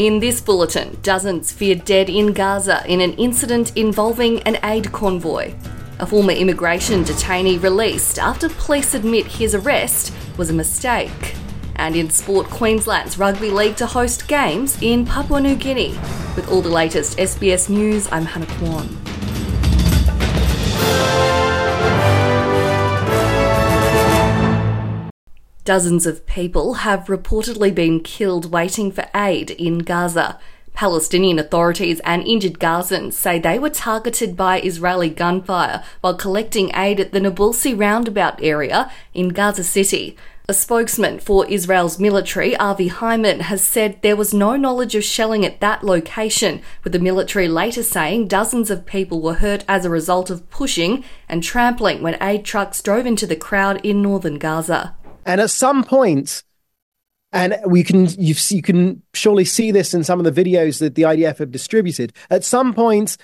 In this bulletin, dozens feared dead in Gaza in an incident involving an aid convoy. A former immigration detainee released after police admit his arrest was a mistake. And in sport, Queensland's rugby league to host games in Papua New Guinea. With all the latest SBS news, I'm Hannah Kwan. Dozens of people have reportedly been killed waiting for aid in Gaza. Palestinian authorities and injured Gazans say they were targeted by Israeli gunfire while collecting aid at the Nabulsi roundabout area in Gaza City. A spokesman for Israel's military, Avi Hyman, has said there was no knowledge of shelling at that location, with the military later saying dozens of people were hurt as a result of pushing and trampling when aid trucks drove into the crowd in northern Gaza. And at some point, and we can you you can surely see this in some of the videos that the IDF have distributed. At some point,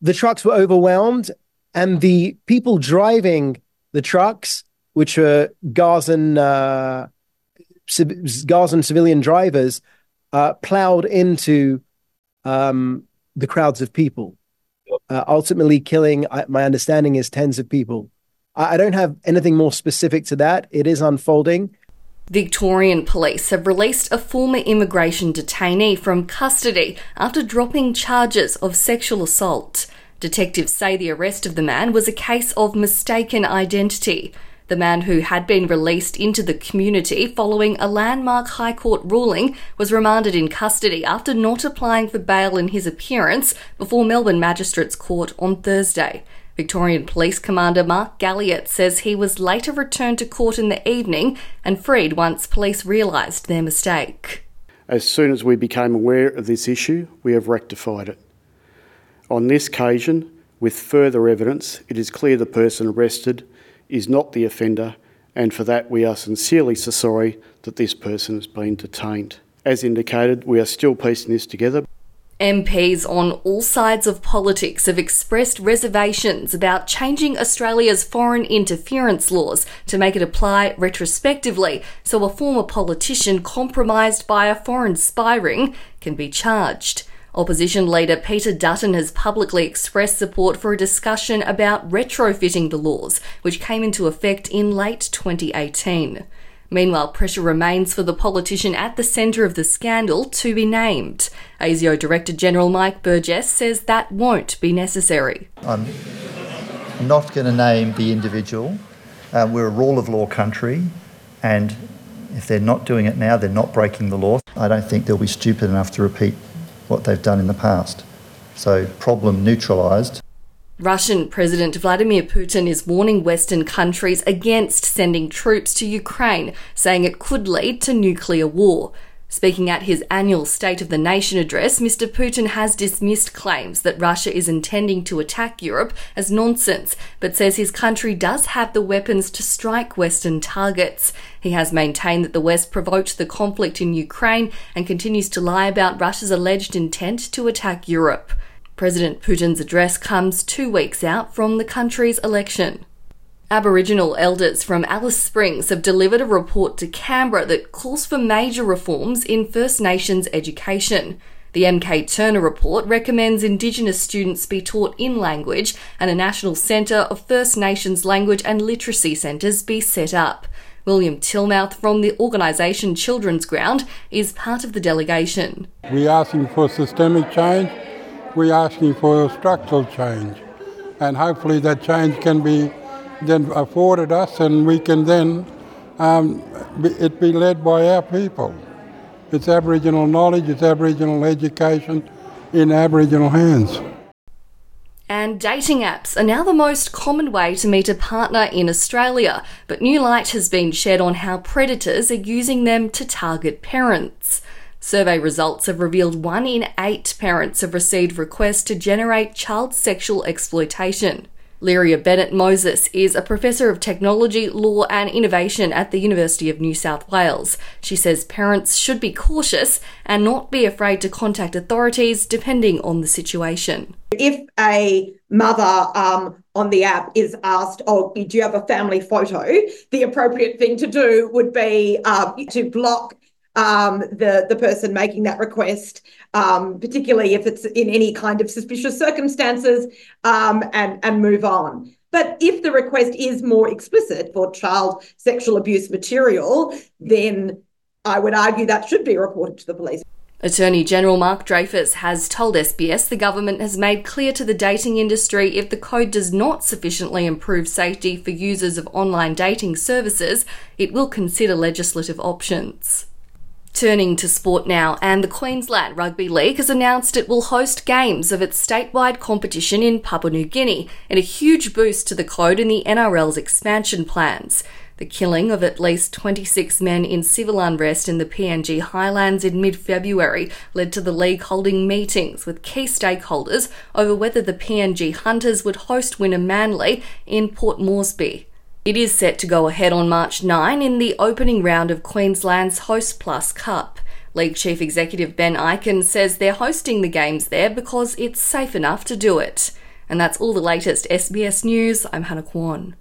the trucks were overwhelmed, and the people driving the trucks, which were Gazan uh, Gazan civilian drivers, uh, plowed into um, the crowds of people, uh, ultimately killing. My understanding is tens of people. I don't have anything more specific to that. It is unfolding. Victorian police have released a former immigration detainee from custody after dropping charges of sexual assault. Detectives say the arrest of the man was a case of mistaken identity. The man who had been released into the community following a landmark High Court ruling was remanded in custody after not applying for bail in his appearance before Melbourne Magistrates Court on Thursday. Victorian Police Commander Mark Galloway says he was later returned to court in the evening and freed once police realised their mistake. As soon as we became aware of this issue, we have rectified it. On this occasion, with further evidence, it is clear the person arrested is not the offender, and for that we are sincerely so sorry that this person has been detained. As indicated, we are still piecing this together. MPs on all sides of politics have expressed reservations about changing Australia's foreign interference laws to make it apply retrospectively so a former politician compromised by a foreign spy ring can be charged. Opposition leader Peter Dutton has publicly expressed support for a discussion about retrofitting the laws, which came into effect in late 2018. Meanwhile, pressure remains for the politician at the centre of the scandal to be named. ASIO Director General Mike Burgess says that won't be necessary. I'm not going to name the individual. Uh, we're a rule of law country, and if they're not doing it now, they're not breaking the law. I don't think they'll be stupid enough to repeat what they've done in the past. So, problem neutralised. Russian President Vladimir Putin is warning Western countries against sending troops to Ukraine, saying it could lead to nuclear war. Speaking at his annual State of the Nation address, Mr. Putin has dismissed claims that Russia is intending to attack Europe as nonsense, but says his country does have the weapons to strike Western targets. He has maintained that the West provoked the conflict in Ukraine and continues to lie about Russia's alleged intent to attack Europe. President Putin's address comes two weeks out from the country's election. Aboriginal elders from Alice Springs have delivered a report to Canberra that calls for major reforms in First Nations education. The MK Turner report recommends Indigenous students be taught in language and a national centre of First Nations language and literacy centres be set up. William Tillmouth from the organisation Children's Ground is part of the delegation. We're asking for systemic change we're asking for a structural change. And hopefully that change can be then afforded us and we can then, um, it be led by our people. It's Aboriginal knowledge, it's Aboriginal education in Aboriginal hands. And dating apps are now the most common way to meet a partner in Australia, but new light has been shed on how predators are using them to target parents. Survey results have revealed one in eight parents have received requests to generate child sexual exploitation. Lyria Bennett Moses is a professor of technology, law, and innovation at the University of New South Wales. She says parents should be cautious and not be afraid to contact authorities depending on the situation. If a mother um, on the app is asked, Oh, do you have a family photo? The appropriate thing to do would be uh, to block um, the, the person making that request, um, particularly if it's in any kind of suspicious circumstances, um, and, and move on. But if the request is more explicit for child sexual abuse material, then I would argue that should be reported to the police. Attorney General Mark Dreyfus has told SBS the government has made clear to the dating industry if the code does not sufficiently improve safety for users of online dating services, it will consider legislative options. Turning to sport now, and the Queensland Rugby League has announced it will host games of its statewide competition in Papua New Guinea in a huge boost to the code in the NRL's expansion plans. The killing of at least 26 men in civil unrest in the PNG highlands in mid February led to the League holding meetings with key stakeholders over whether the PNG Hunters would host Wynnum Manly in Port Moresby. It is set to go ahead on March 9 in the opening round of Queensland's Host Plus Cup. League Chief Executive Ben Ikin says they're hosting the games there because it's safe enough to do it. And that's all the latest SBS news. I'm Hannah Kwan.